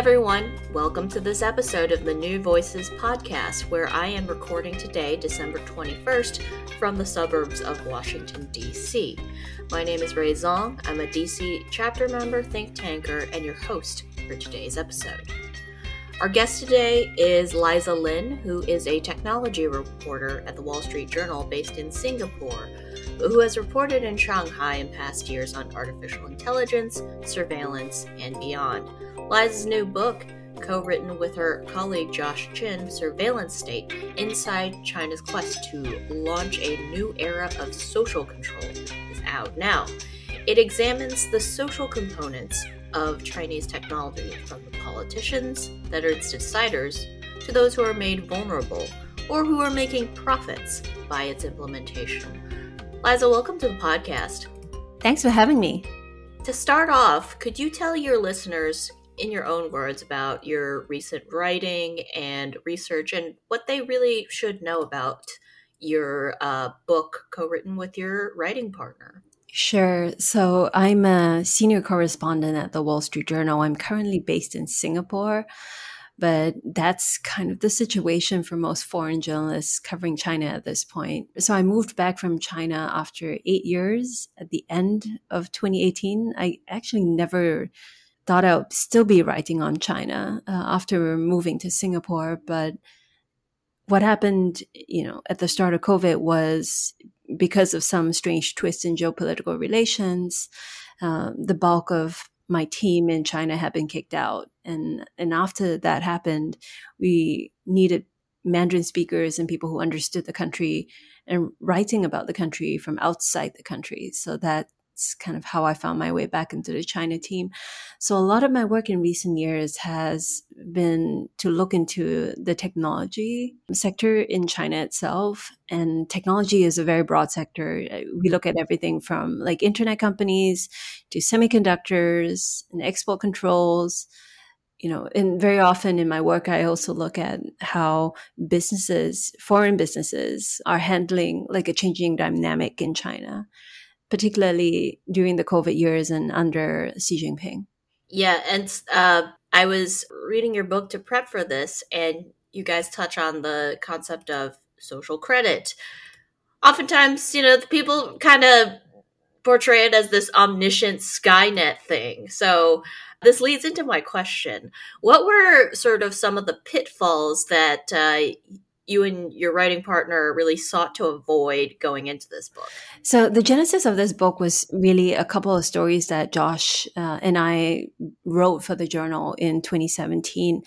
everyone. Welcome to this episode of the New Voices podcast, where I am recording today, December 21st, from the suburbs of Washington, D.C. My name is Ray Zong. I'm a D.C. chapter member, think tanker, and your host for today's episode. Our guest today is Liza Lin, who is a technology reporter at the Wall Street Journal based in Singapore, who has reported in Shanghai in past years on artificial intelligence, surveillance, and beyond. Liza's new book, co written with her colleague Josh Chin, Surveillance State Inside China's Quest to Launch a New Era of Social Control, is out now. It examines the social components of Chinese technology, from the politicians that are its deciders to those who are made vulnerable or who are making profits by its implementation. Liza, welcome to the podcast. Thanks for having me. To start off, could you tell your listeners in your own words about your recent writing and research and what they really should know about your uh, book co-written with your writing partner Sure. So I'm a senior correspondent at the Wall Street Journal. I'm currently based in Singapore, but that's kind of the situation for most foreign journalists covering China at this point. So I moved back from China after eight years at the end of 2018. I actually never thought I would still be writing on China uh, after moving to Singapore. But what happened, you know, at the start of COVID was because of some strange twists in geopolitical relations, uh, the bulk of my team in China had been kicked out. And, and after that happened, we needed Mandarin speakers and people who understood the country and writing about the country from outside the country. So that that's kind of how I found my way back into the China team. So a lot of my work in recent years has been to look into the technology sector in China itself. And technology is a very broad sector. We look at everything from like internet companies to semiconductors and export controls you know, and very often in my work, I also look at how businesses, foreign businesses, are handling like a changing dynamic in China particularly during the COVID years and under Xi Jinping. Yeah, and uh, I was reading your book to prep for this, and you guys touch on the concept of social credit. Oftentimes, you know, people kind of portray it as this omniscient Skynet thing. So, this leads into my question. What were sort of some of the pitfalls that uh, you and your writing partner really sought to avoid going into this book? So, the genesis of this book was really a couple of stories that Josh uh, and I wrote for the journal in 2017.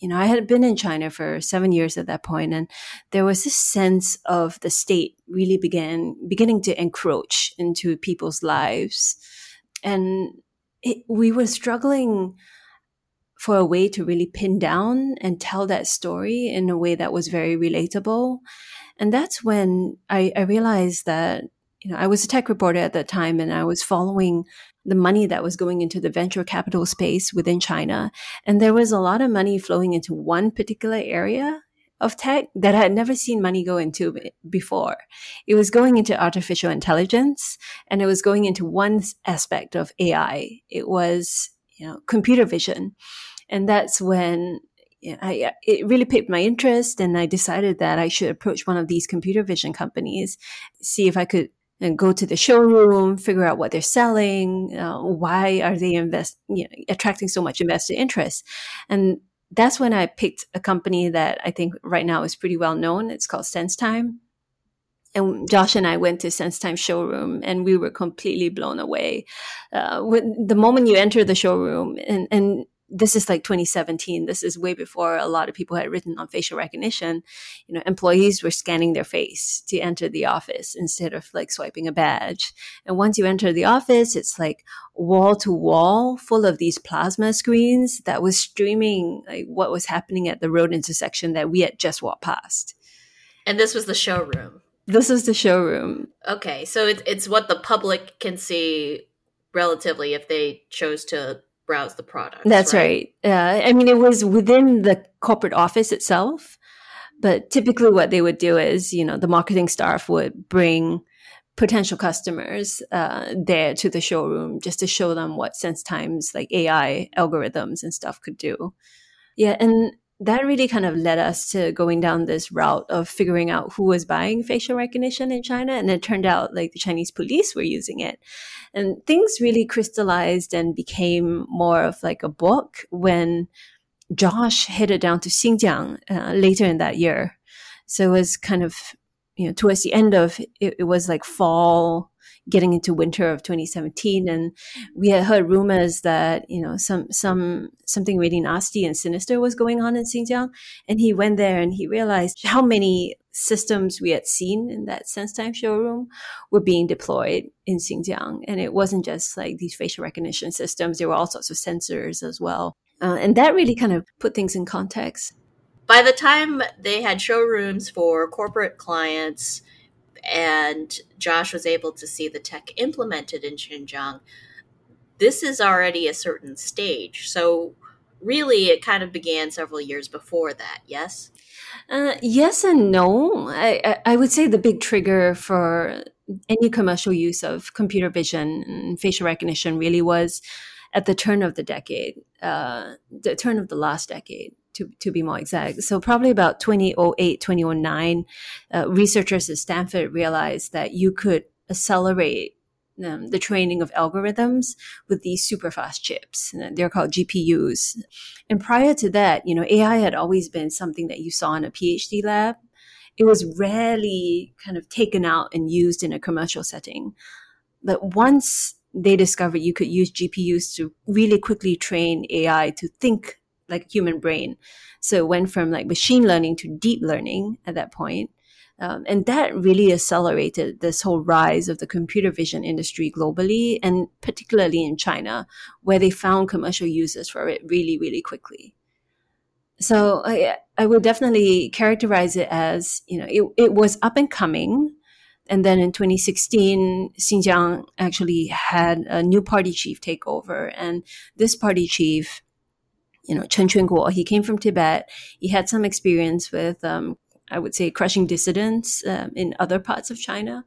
You know, I had been in China for seven years at that point, and there was this sense of the state really began beginning to encroach into people's lives, and it, we were struggling for a way to really pin down and tell that story in a way that was very relatable. And that's when I, I realized that, you know, I was a tech reporter at that time and I was following the money that was going into the venture capital space within China. And there was a lot of money flowing into one particular area of tech that I had never seen money go into before. It was going into artificial intelligence and it was going into one aspect of AI. It was, you know, computer vision and that's when I, it really piqued my interest and I decided that I should approach one of these computer vision companies, see if I could uh, go to the showroom, figure out what they're selling, uh, why are they invest, you know, attracting so much investor interest. And that's when I picked a company that I think right now is pretty well known. It's called SenseTime. And Josh and I went to SenseTime showroom and we were completely blown away. Uh, when, the moment you enter the showroom and, and this is like 2017 this is way before a lot of people had written on facial recognition. You know employees were scanning their face to enter the office instead of like swiping a badge. And once you enter the office it's like wall to wall full of these plasma screens that was streaming like what was happening at the road intersection that we had just walked past. And this was the showroom? This is the showroom. Okay so it, it's what the public can see relatively if they chose to browse the product. That's right. right. Uh, I mean, it was within the corporate office itself, but typically what they would do is, you know, the marketing staff would bring potential customers uh, there to the showroom just to show them what SenseTime's like AI algorithms and stuff could do. Yeah, and that really kind of led us to going down this route of figuring out who was buying facial recognition in China. And it turned out like the Chinese police were using it. And things really crystallized and became more of like a book when Josh headed down to Xinjiang uh, later in that year. So it was kind of, you know, towards the end of it, it was like fall getting into winter of 2017 and we had heard rumors that you know some some something really nasty and sinister was going on in Xinjiang. And he went there and he realized how many systems we had seen in that SenseTime showroom were being deployed in Xinjiang. And it wasn't just like these facial recognition systems there were all sorts of sensors as well. Uh, and that really kind of put things in context. By the time they had showrooms for corporate clients and Josh was able to see the tech implemented in Xinjiang, this is already a certain stage. So, really, it kind of began several years before that, yes? Uh, yes and no. I, I would say the big trigger for any commercial use of computer vision and facial recognition really was at the turn of the decade, uh, the turn of the last decade to, to be more exact. So probably about 2008, 2009, uh, researchers at Stanford realized that you could accelerate um, the training of algorithms with these super fast chips. They're called GPUs. And prior to that, you know, AI had always been something that you saw in a PhD lab. It was rarely kind of taken out and used in a commercial setting. But once they discovered you could use GPUs to really quickly train AI to think like human brain. So it went from like machine learning to deep learning at that point. Um, and that really accelerated this whole rise of the computer vision industry globally and particularly in China, where they found commercial users for it really, really quickly. So I, I would definitely characterize it as, you know, it, it was up and coming. And then in 2016, Xinjiang actually had a new party chief take over. And this party chief you know, Chen Quanguo. He came from Tibet. He had some experience with, um, I would say, crushing dissidents um, in other parts of China.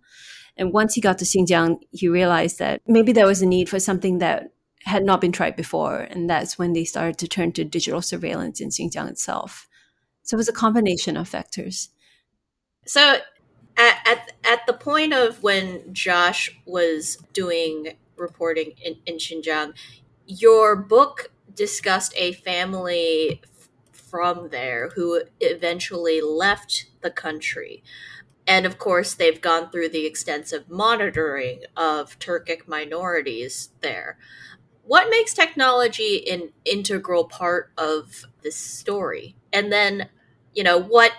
And once he got to Xinjiang, he realized that maybe there was a need for something that had not been tried before. And that's when they started to turn to digital surveillance in Xinjiang itself. So it was a combination of factors. So at, at, at the point of when Josh was doing reporting in, in Xinjiang, your book discussed a family from there who eventually left the country. And of course, they've gone through the extensive monitoring of Turkic minorities there. What makes technology an integral part of this story? And then, you know, what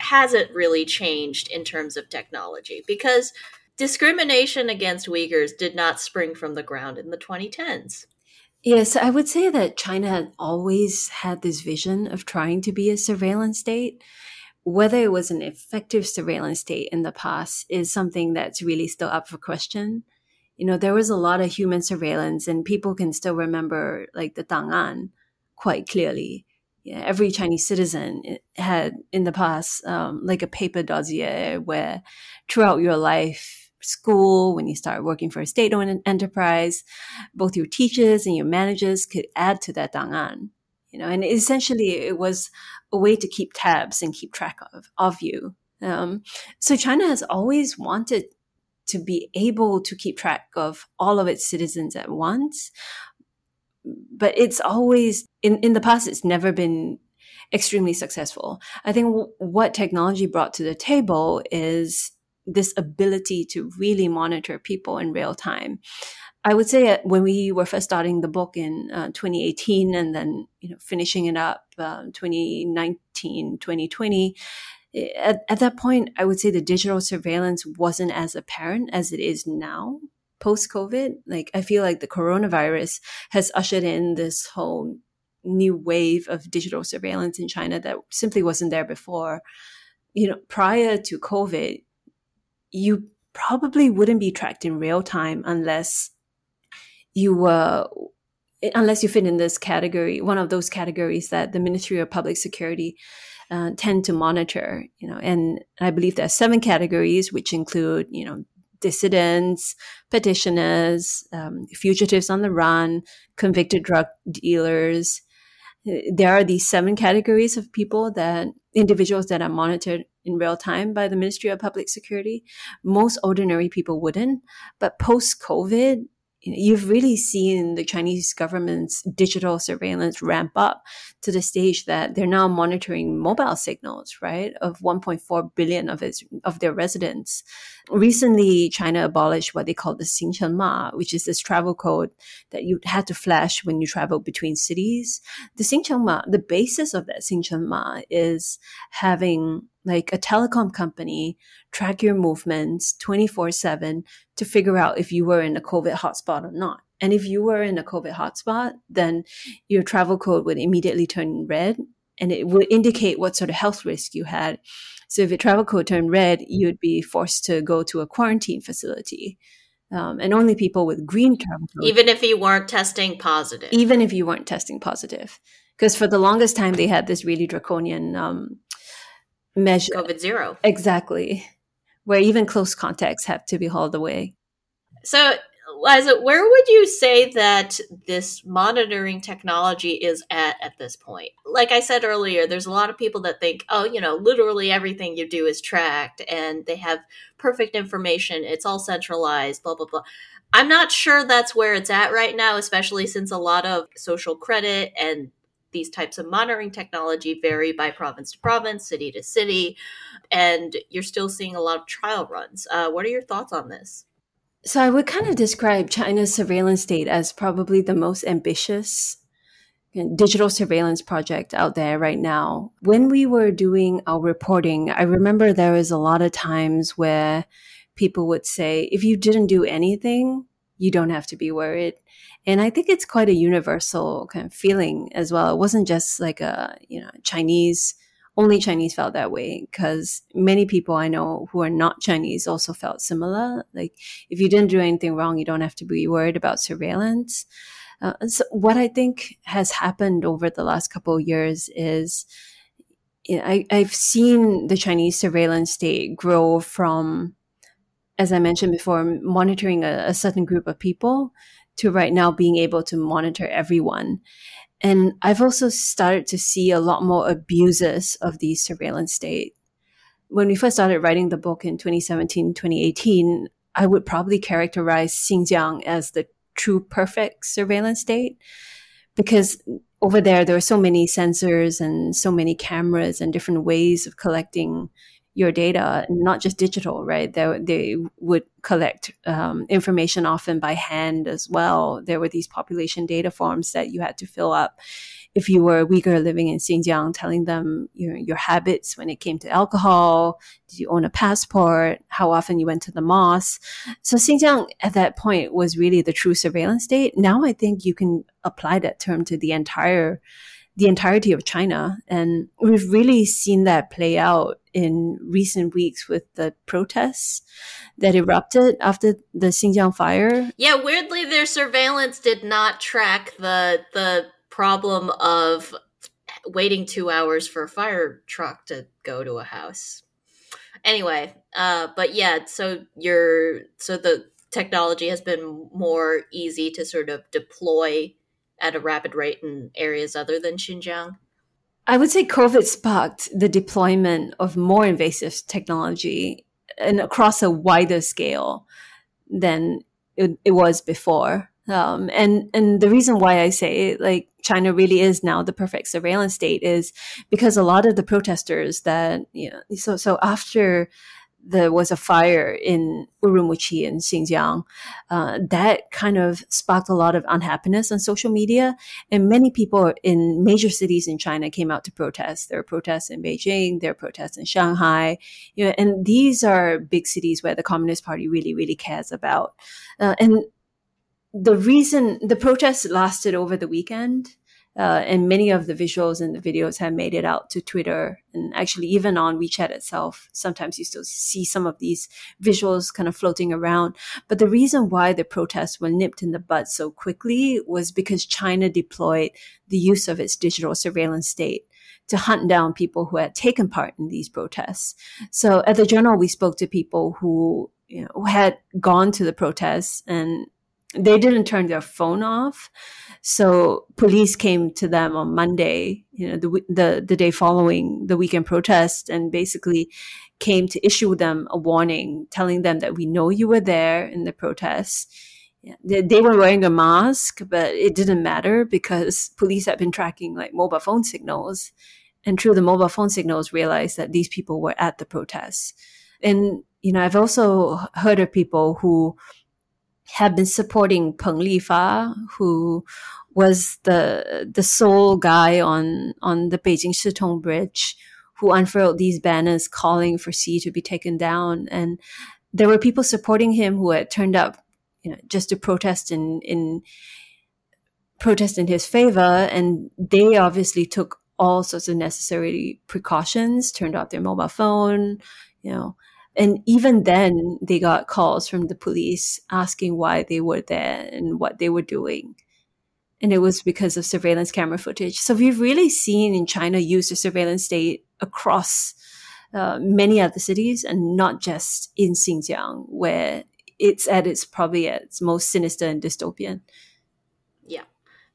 hasn't really changed in terms of technology? Because discrimination against Uyghurs did not spring from the ground in the 2010s. Yes, I would say that China had always had this vision of trying to be a surveillance state. Whether it was an effective surveillance state in the past is something that's really still up for question. You know, there was a lot of human surveillance, and people can still remember like the Dang'an quite clearly. Yeah, every Chinese citizen had in the past um, like a paper dossier where throughout your life school, when you start working for a state owned enterprise, both your teachers and your managers could add to that dangan. You know, and essentially it was a way to keep tabs and keep track of, of you. Um, so China has always wanted to be able to keep track of all of its citizens at once. But it's always, in, in the past, it's never been extremely successful. I think w- what technology brought to the table is this ability to really monitor people in real time. I would say when we were first starting the book in uh, 2018 and then you know finishing it up uh, 2019 2020 eh, at, at that point I would say the digital surveillance wasn't as apparent as it is now post COVID like I feel like the coronavirus has ushered in this whole new wave of digital surveillance in China that simply wasn't there before you know prior to COVID you probably wouldn't be tracked in real time unless you were unless you fit in this category one of those categories that the ministry of public security uh, tend to monitor you know and i believe there are seven categories which include you know dissidents, petitioners, um, fugitives on the run, convicted drug dealers. There are these seven categories of people that individuals that are monitored in real time by the Ministry of Public Security. Most ordinary people wouldn't, but post COVID, you've really seen the Chinese government's digital surveillance ramp up to the stage that they're now monitoring mobile signals, right, of 1.4 billion of its of their residents. Recently, China abolished what they call the Xingcheng Ma, which is this travel code that you had to flash when you travel between cities. The Xingcheng Ma, the basis of that Xingcheng Ma is having like a telecom company track your movements 24 7 to figure out if you were in a COVID hotspot or not. And if you were in a COVID hotspot, then your travel code would immediately turn red and it would indicate what sort of health risk you had. So if your travel code turned red, you'd be forced to go to a quarantine facility. Um, and only people with green travel code. Even if you weren't testing positive. Even if you weren't testing positive. Because for the longest time, they had this really draconian um, measure. COVID zero. Exactly. Where even close contacts have to be hauled away. So, Liza, where would you say that this monitoring technology is at at this point? Like I said earlier, there's a lot of people that think, oh, you know, literally everything you do is tracked and they have perfect information, it's all centralized, blah, blah, blah. I'm not sure that's where it's at right now, especially since a lot of social credit and these types of monitoring technology vary by province to province, city to city, and you're still seeing a lot of trial runs. Uh, what are your thoughts on this? So, I would kind of describe China's surveillance state as probably the most ambitious digital surveillance project out there right now. When we were doing our reporting, I remember there was a lot of times where people would say, if you didn't do anything, you don't have to be worried. And I think it's quite a universal kind of feeling as well. It wasn't just like a, you know, Chinese, only Chinese felt that way because many people I know who are not Chinese also felt similar. Like if you didn't do anything wrong, you don't have to be worried about surveillance. Uh, so what I think has happened over the last couple of years is you know, I, I've seen the Chinese surveillance state grow from as I mentioned before, monitoring a, a certain group of people to right now being able to monitor everyone. And I've also started to see a lot more abuses of the surveillance state. When we first started writing the book in 2017, 2018, I would probably characterize Xinjiang as the true perfect surveillance state because over there, there are so many sensors and so many cameras and different ways of collecting your data, not just digital, right? They, they would collect um, information often by hand as well. There were these population data forms that you had to fill up if you were a Uyghur living in Xinjiang, telling them your, your habits when it came to alcohol, did you own a passport, how often you went to the mosque. So Xinjiang at that point was really the true surveillance state. Now I think you can apply that term to the entire the entirety of China. And we've really seen that play out in recent weeks with the protests that erupted after the Xinjiang fire. Yeah, weirdly, their surveillance did not track the the problem of waiting two hours for a fire truck to go to a house. Anyway, uh, but yeah, so you're so the technology has been more easy to sort of deploy at a rapid rate in areas other than Xinjiang? I would say COVID sparked the deployment of more invasive technology and across a wider scale than it, it was before. Um, and and the reason why I say like China really is now the perfect surveillance state is because a lot of the protesters that you know so so after there was a fire in Urumqi in Xinjiang, uh, that kind of sparked a lot of unhappiness on social media. And many people in major cities in China came out to protest. There are protests in Beijing, there are protests in Shanghai, you know, and these are big cities where the Communist Party really, really cares about. Uh, and the reason the protests lasted over the weekend uh, and many of the visuals and the videos have made it out to Twitter and actually even on WeChat itself. Sometimes you still see some of these visuals kind of floating around. But the reason why the protests were nipped in the bud so quickly was because China deployed the use of its digital surveillance state to hunt down people who had taken part in these protests. So at the journal, we spoke to people who you know, had gone to the protests and they didn't turn their phone off. So police came to them on Monday, you know, the, the, the day following the weekend protest and basically came to issue them a warning, telling them that we know you were there in the protests. They, they were wearing a mask, but it didn't matter because police had been tracking like mobile phone signals. And through the mobile phone signals, realized that these people were at the protests. And, you know, I've also heard of people who have been supporting Peng Lifa, who was the the sole guy on on the Beijing Sitong Bridge who unfurled these banners calling for Xi to be taken down. And there were people supporting him who had turned up, you know, just to protest in, in protest in his favor. And they obviously took all sorts of necessary precautions, turned off their mobile phone, you know, and even then they got calls from the police asking why they were there and what they were doing and it was because of surveillance camera footage. So we've really seen in China use the surveillance state across uh, many other cities and not just in Xinjiang, where it's at its probably at its most sinister and dystopian. Yeah,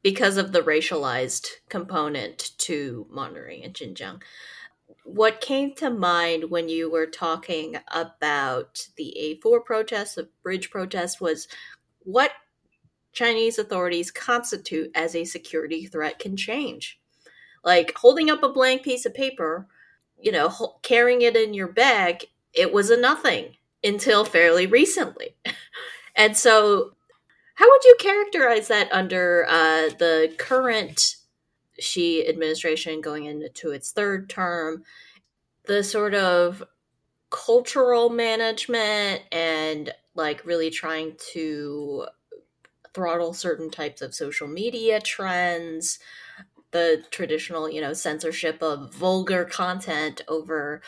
because of the racialized component to monitoring in Xinjiang. What came to mind when you were talking about the A4 protests, the bridge protest, was what Chinese authorities constitute as a security threat can change. Like holding up a blank piece of paper, you know, carrying it in your bag, it was a nothing until fairly recently. and so, how would you characterize that under uh, the current Xi administration going into its third term? The sort of cultural management and like really trying to throttle certain types of social media trends, the traditional, you know, censorship of vulgar content over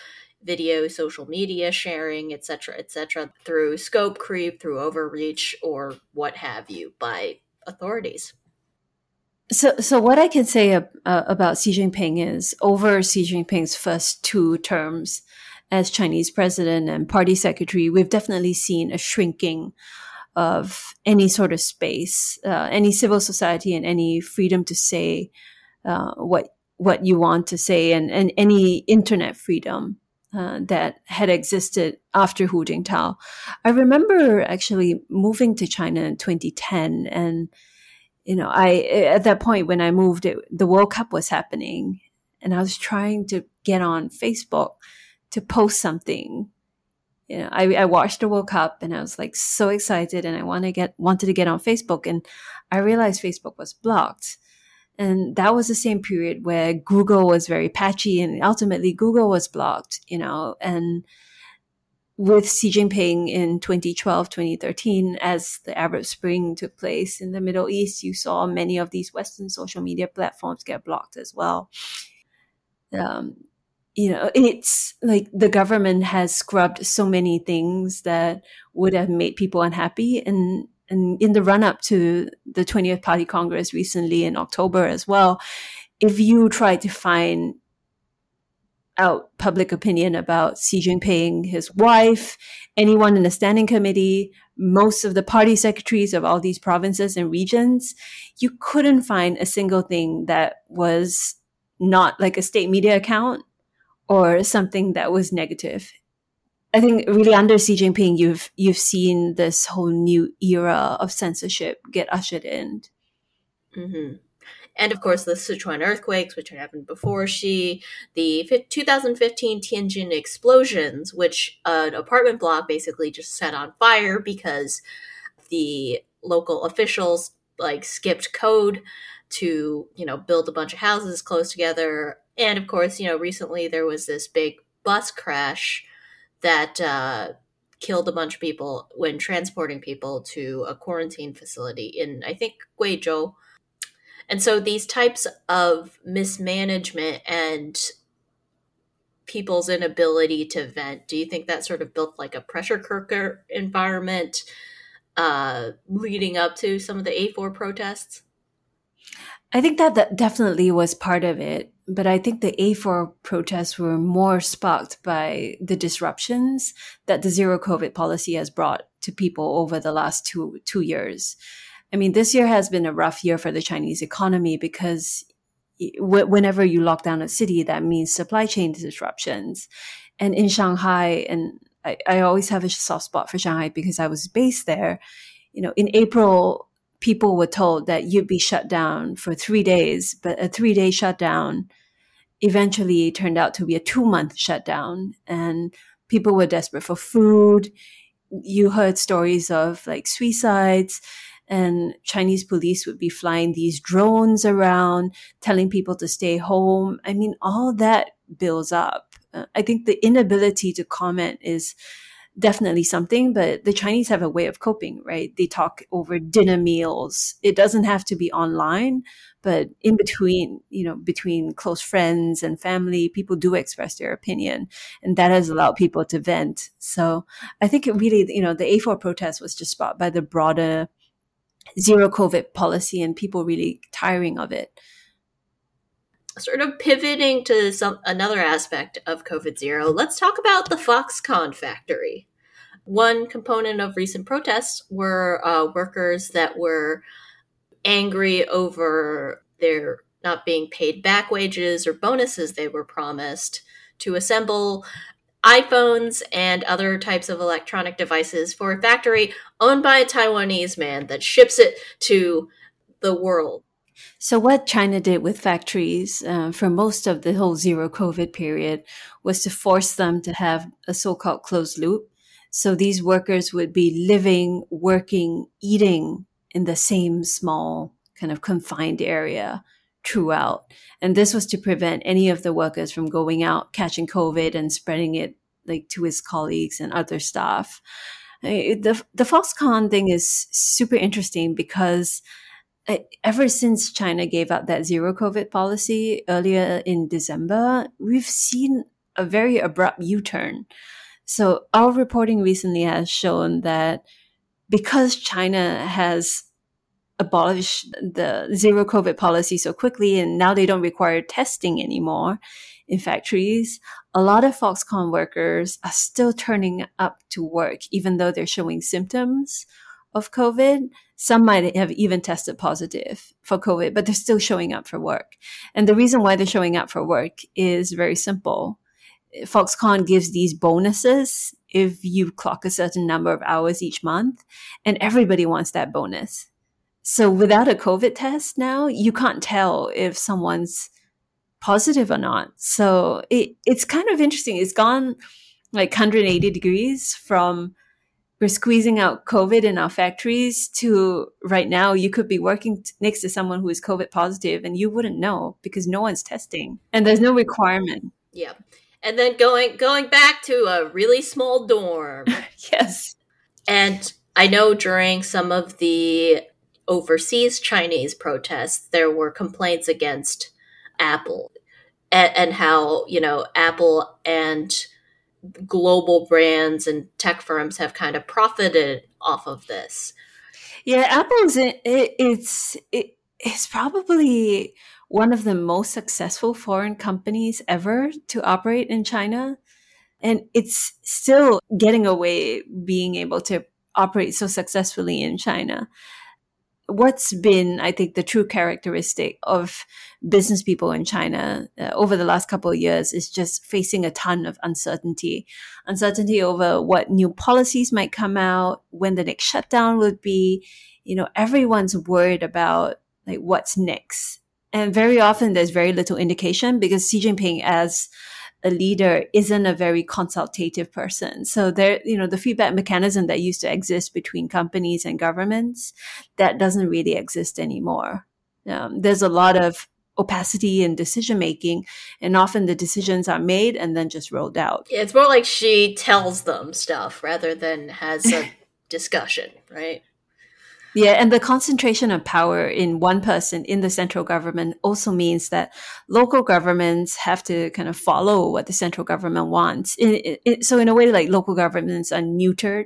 video, social media sharing, etc., etc., through scope creep, through overreach, or what have you by authorities. So, so what I can say uh, about Xi Jinping is over Xi Jinping's first two terms as Chinese president and party secretary, we've definitely seen a shrinking of any sort of space, uh, any civil society, and any freedom to say uh, what what you want to say, and, and any internet freedom uh, that had existed after Hu Jintao. I remember actually moving to China in 2010, and you know, I at that point when I moved, it, the World Cup was happening, and I was trying to get on Facebook to post something you know, I, I watched the World Cup and I was like so excited and I want to get wanted to get on Facebook and I realized Facebook was blocked. And that was the same period where Google was very patchy and ultimately Google was blocked, you know, and with Xi Jinping in 2012, 2013, as the Arab Spring took place in the Middle East, you saw many of these Western social media platforms get blocked as well. Um, you know, it's like the government has scrubbed so many things that would have made people unhappy. And, and in the run up to the 20th Party Congress recently in October as well, if you try to find out public opinion about Xi Jinping, his wife, anyone in the standing committee, most of the party secretaries of all these provinces and regions, you couldn't find a single thing that was not like a state media account or something that was negative. I think really under Xi Jinping, you've you've seen this whole new era of censorship get ushered in. Mm-hmm. And of course, the Sichuan earthquakes, which had happened before Xi, the 2015 Tianjin explosions, which an apartment block basically just set on fire because the local officials like skipped code to you know build a bunch of houses close together and of course, you know, recently there was this big bus crash that uh, killed a bunch of people when transporting people to a quarantine facility in, I think, Guizhou. And so these types of mismanagement and people's inability to vent, do you think that sort of built like a pressure cooker environment uh, leading up to some of the A4 protests? I think that that definitely was part of it but I think the A4 protests were more sparked by the disruptions that the zero COVID policy has brought to people over the last two two years. I mean, this year has been a rough year for the Chinese economy because whenever you lock down a city, that means supply chain disruptions. And in Shanghai, and I, I always have a soft spot for Shanghai because I was based there. You know, in April, people were told that you'd be shut down for three days, but a three day shutdown eventually turned out to be a two month shutdown. And people were desperate for food. You heard stories of like suicides and Chinese police would be flying these drones around, telling people to stay home. I mean, all that builds up. Uh, I think the inability to comment is definitely something, but the Chinese have a way of coping, right? They talk over dinner meals. It doesn't have to be online, but in between, you know, between close friends and family, people do express their opinion. And that has allowed people to vent. So I think it really, you know, the A4 protest was just brought by the broader zero COVID policy and people really tiring of it. Sort of pivoting to some another aspect of COVID zero, let's talk about the Foxconn factory. One component of recent protests were uh, workers that were angry over their not being paid back wages or bonuses they were promised to assemble iPhones and other types of electronic devices for a factory owned by a Taiwanese man that ships it to the world. So, what China did with factories uh, for most of the whole zero COVID period was to force them to have a so called closed loop. So, these workers would be living, working, eating in the same small, kind of confined area throughout. And this was to prevent any of the workers from going out, catching COVID and spreading it like to his colleagues and other staff. The, the Foxconn thing is super interesting because uh, ever since China gave out that zero COVID policy earlier in December, we've seen a very abrupt U turn. So our reporting recently has shown that because China has abolish the zero COVID policy so quickly, and now they don't require testing anymore in factories. A lot of Foxconn workers are still turning up to work, even though they're showing symptoms of COVID. Some might have even tested positive for COVID, but they're still showing up for work. And the reason why they're showing up for work is very simple. Foxconn gives these bonuses if you clock a certain number of hours each month, and everybody wants that bonus so without a COVID test now, you can't tell if someone's positive or not. So it, it's kind of interesting. It's gone like 180 degrees from we're squeezing out COVID in our factories to right now you could be working t- next to someone who is COVID positive and you wouldn't know because no one's testing and there's no requirement. Yeah. And then going going back to a really small dorm. yes. And I know during some of the overseas Chinese protests, there were complaints against Apple and, and how, you know, Apple and global brands and tech firms have kind of profited off of this. Yeah, Apple's it, it's it, it's probably one of the most successful foreign companies ever to operate in China. And it's still getting away being able to operate so successfully in China what's been, I think, the true characteristic of business people in China uh, over the last couple of years is just facing a ton of uncertainty. Uncertainty over what new policies might come out, when the next shutdown would be. You know, everyone's worried about like what's next. And very often there's very little indication because Xi Jinping as a leader isn't a very consultative person. So there, you know, the feedback mechanism that used to exist between companies and governments, that doesn't really exist anymore. Um, there's a lot of opacity in decision making, and often the decisions are made and then just rolled out. Yeah, it's more like Xi tells them stuff rather than has a discussion, right? Yeah, and the concentration of power in one person in the central government also means that local governments have to kind of follow what the central government wants. So, in a way, like local governments are neutered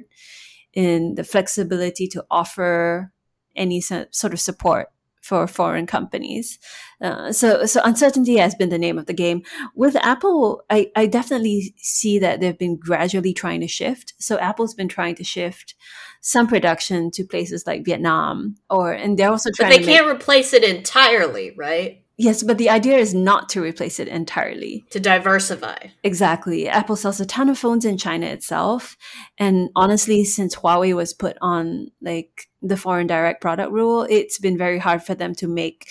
in the flexibility to offer any sort of support for foreign companies. Uh, so, so uncertainty has been the name of the game. With Apple, I, I definitely see that they've been gradually trying to shift. So Apple's been trying to shift some production to places like Vietnam, or and they're also trying. But they can't make, replace it entirely, right? Yes, but the idea is not to replace it entirely. To diversify. Exactly. Apple sells a ton of phones in China itself. And honestly, since Huawei was put on like the foreign direct product rule, it's been very hard for them to make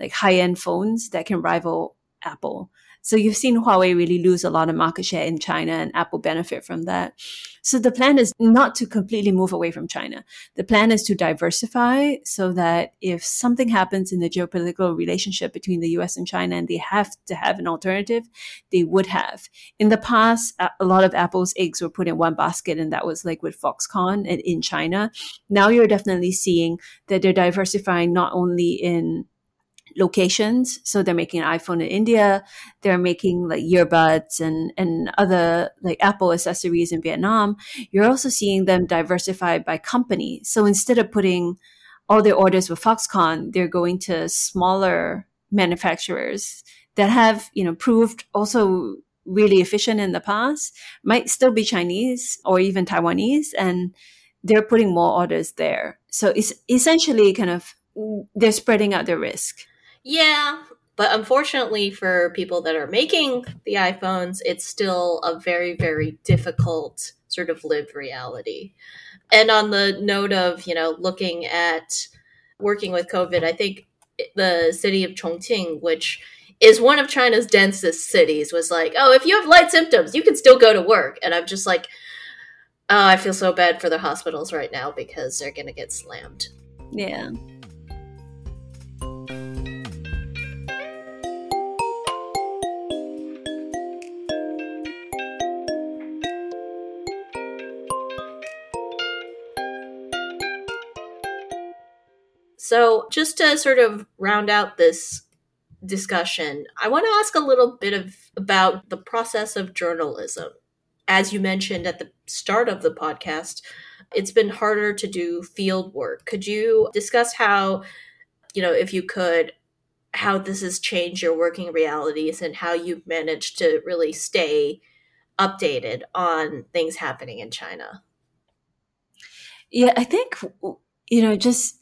like high end phones that can rival Apple. So you've seen Huawei really lose a lot of market share in China and Apple benefit from that. So the plan is not to completely move away from China. The plan is to diversify so that if something happens in the geopolitical relationship between the US and China and they have to have an alternative, they would have. In the past, a lot of Apple's eggs were put in one basket and that was like with Foxconn and in China. Now you're definitely seeing that they're diversifying not only in locations. So they're making an iPhone in India. They're making like earbuds and, and other like Apple accessories in Vietnam. You're also seeing them diversify by company. So instead of putting all their orders with Foxconn, they're going to smaller manufacturers that have, you know, proved also really efficient in the past, might still be Chinese or even Taiwanese, and they're putting more orders there. So it's essentially kind of mm, they're spreading out their risk. Yeah, but unfortunately for people that are making the iPhones, it's still a very, very difficult sort of lived reality. And on the note of, you know, looking at working with COVID, I think the city of Chongqing, which is one of China's densest cities, was like, oh, if you have light symptoms, you can still go to work. And I'm just like, oh, I feel so bad for the hospitals right now because they're going to get slammed. Yeah. So, just to sort of round out this discussion, I want to ask a little bit of about the process of journalism. As you mentioned at the start of the podcast, it's been harder to do field work. Could you discuss how, you know, if you could, how this has changed your working realities and how you've managed to really stay updated on things happening in China? Yeah, I think, you know, just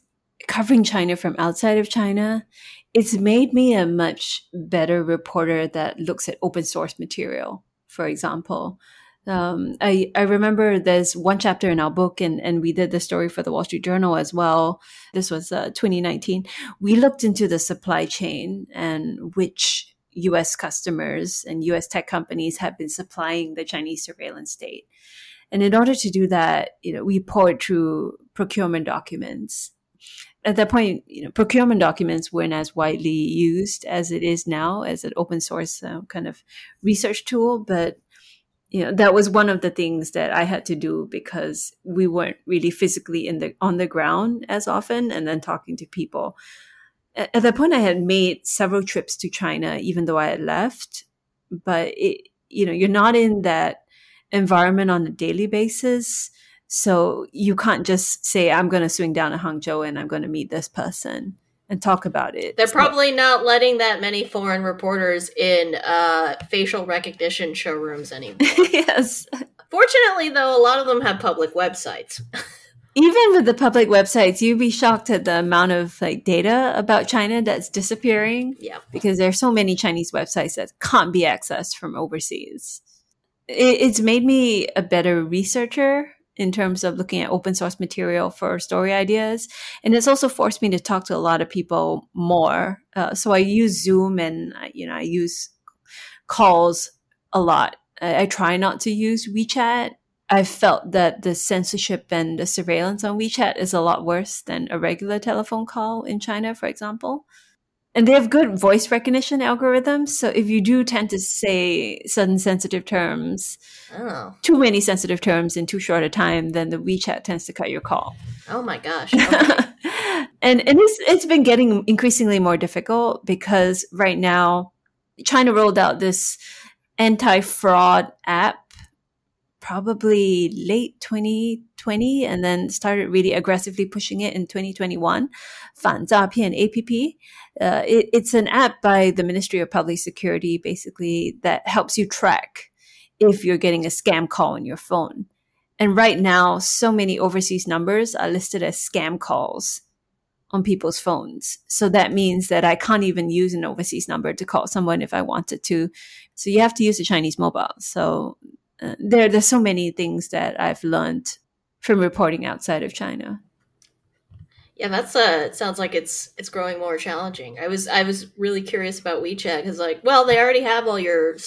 covering China from outside of China, it's made me a much better reporter that looks at open source material, for example. Um, I, I remember there's one chapter in our book, and, and we did the story for the Wall Street Journal as well. This was uh, 2019. We looked into the supply chain and which US customers and US tech companies have been supplying the Chinese surveillance state. And in order to do that, you know, we poured through procurement documents at that point, you know, procurement documents weren't as widely used as it is now as an open source uh, kind of research tool. But you know, that was one of the things that I had to do because we weren't really physically in the on the ground as often, and then talking to people. At, at that point, I had made several trips to China, even though I had left. But it, you know, you're not in that environment on a daily basis so you can't just say, I'm going to swing down to Hangzhou and I'm going to meet this person and talk about it. They're so, probably not letting that many foreign reporters in uh, facial recognition showrooms anymore. yes. Fortunately, though, a lot of them have public websites. Even with the public websites, you'd be shocked at the amount of like data about China that's disappearing. Yeah. Because there's so many Chinese websites that can't be accessed from overseas. It, it's made me a better researcher in terms of looking at open source material for story ideas. And it's also forced me to talk to a lot of people more. Uh, so I use Zoom and, you know, I use calls a lot. I, I try not to use WeChat. I felt that the censorship and the surveillance on WeChat is a lot worse than a regular telephone call in China, for example and they have good voice recognition algorithms. So if you do tend to say certain sensitive terms, oh. too many sensitive terms in too short a time, then the WeChat tends to cut your call. Oh my gosh! Okay. and and it's it's been getting increasingly more difficult because right now China rolled out this anti-fraud app probably late 2020 and then started really aggressively pushing it in 2021. Fan Zhapian APP. Uh, it, it's an app by the Ministry of Public Security, basically, that helps you track if you're getting a scam call on your phone. And right now, so many overseas numbers are listed as scam calls on people's phones. So that means that I can't even use an overseas number to call someone if I wanted to. So you have to use a Chinese mobile. So there, there's so many things that I've learned from reporting outside of China. Yeah, that's uh it sounds like it's it's growing more challenging. I was I was really curious about WeChat cuz like, well, they already have all your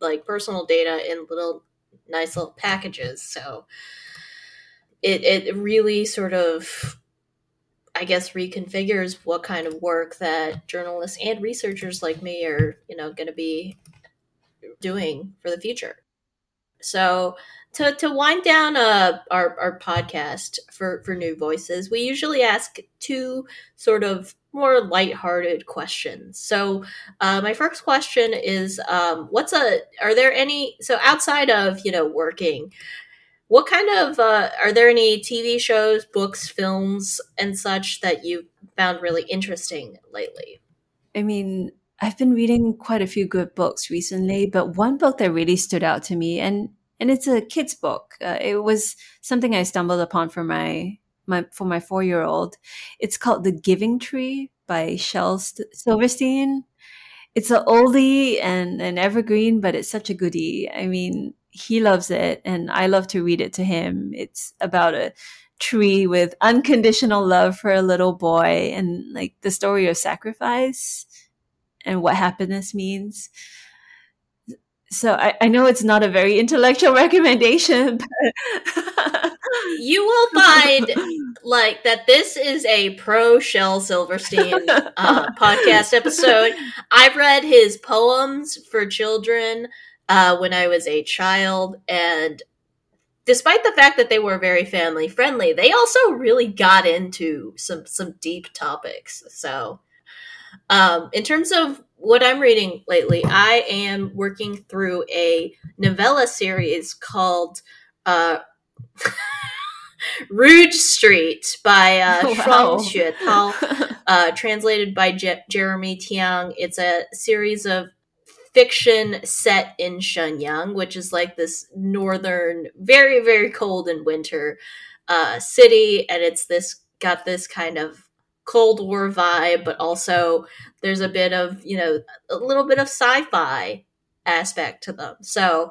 like personal data in little nice little packages. So it it really sort of I guess reconfigures what kind of work that journalists and researchers like me are, you know, going to be doing for the future. So to, to wind down uh, our, our podcast for, for new voices, we usually ask two sort of more lighthearted questions. So, uh, my first question is, um, what's a? Are there any? So, outside of you know working, what kind of uh, are there any TV shows, books, films, and such that you found really interesting lately? I mean, I've been reading quite a few good books recently, but one book that really stood out to me, and and it's a kids book. Uh, it was something I stumbled upon for my my for my four year old. It's called The Giving Tree by Shel Silverstein. It's an oldie and an evergreen, but it's such a goodie. I mean, he loves it, and I love to read it to him. It's about a tree with unconditional love for a little boy and like the story of sacrifice and what happiness means. So I, I know it's not a very intellectual recommendation but you will find like that this is a pro shel silverstein uh, podcast episode. I've read his poems for children uh, when i was a child and despite the fact that they were very family friendly they also really got into some some deep topics so um, in terms of what I'm reading lately, I am working through a novella series called uh, Rouge Street by uh, wow. Shuang Xuetao, uh, translated by Je- Jeremy Tiang. It's a series of fiction set in Shenyang, which is like this northern, very, very cold in winter uh, city. And it's this got this kind of Cold War vibe, but also there's a bit of, you know, a little bit of sci fi aspect to them. So,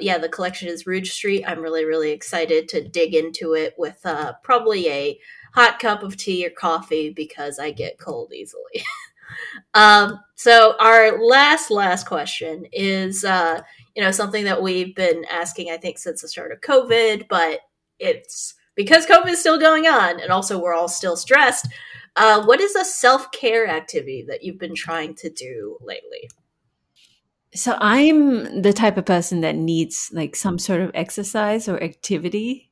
yeah, the collection is Rouge Street. I'm really, really excited to dig into it with uh, probably a hot cup of tea or coffee because I get cold easily. um, so, our last, last question is, uh, you know, something that we've been asking, I think, since the start of COVID, but it's because COVID is still going on and also we're all still stressed. Uh, what is a self care activity that you've been trying to do lately? So I'm the type of person that needs like some sort of exercise or activity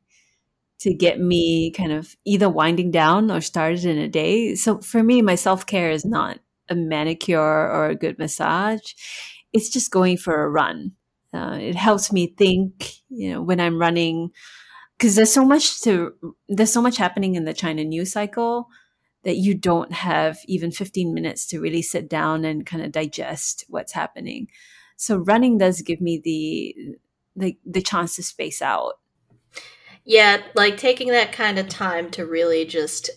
to get me kind of either winding down or started in a day. So for me, my self care is not a manicure or a good massage. It's just going for a run. Uh, it helps me think, you know, when I'm running, because there's so much to, there's so much happening in the China news cycle that you don't have even 15 minutes to really sit down and kind of digest what's happening. So running does give me the the, the chance to space out. Yeah, like taking that kind of time to really just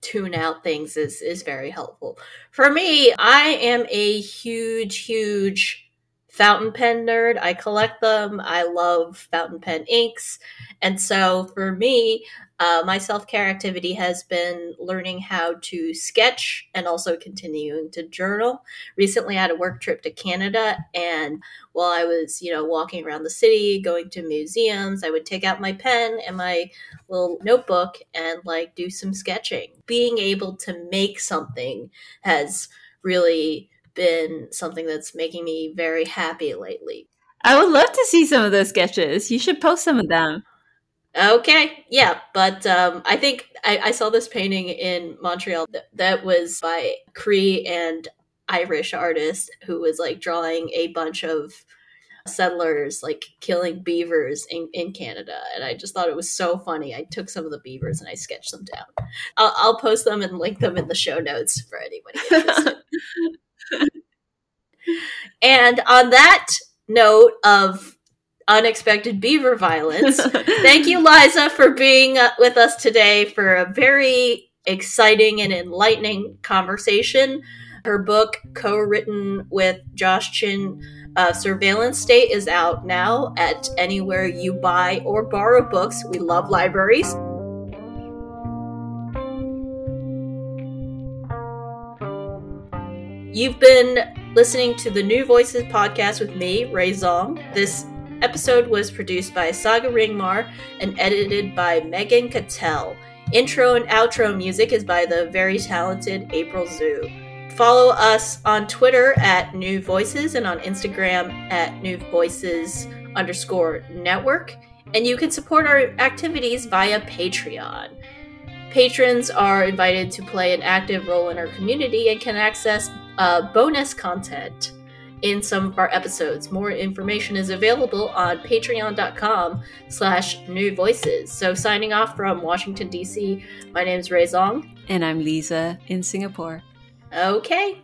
tune out things is is very helpful. For me, I am a huge huge fountain pen nerd. I collect them. I love fountain pen inks. And so for me, uh, my self care activity has been learning how to sketch and also continuing to journal. Recently, I had a work trip to Canada, and while I was, you know, walking around the city, going to museums, I would take out my pen and my little notebook and like do some sketching. Being able to make something has really been something that's making me very happy lately. I would love to see some of those sketches. You should post some of them. Okay, yeah, but um, I think I, I, saw this painting in Montreal that, that was by Cree and Irish artist who was like drawing a bunch of settlers like killing beavers in, in Canada. And I just thought it was so funny. I took some of the beavers and I sketched them down. I'll, I'll post them and link them in the show notes for anybody interested. and on that note of unexpected beaver violence, thank you, Liza, for being uh, with us today for a very exciting and enlightening conversation. Her book, co written with Josh Chin, uh, Surveillance State, is out now at anywhere you buy or borrow books. We love libraries. You've been listening to the NüVoices podcast with me, Rui Zhong. This episode was produced by Saga Ringmar and edited by Megan Cattell. Intro and outro music is by the very talented April Zoo. Follow us on Twitter at NüVoices and on Instagram at New Voices underscore network. And you can support our activities via Patreon. Patrons are invited to play an active role in our community and can access uh, bonus content in some of our episodes. More information is available on patreon.com slash new voices. So signing off from Washington, D.C., my name is Rui Zhong. And I'm Liza in Singapore. Okay.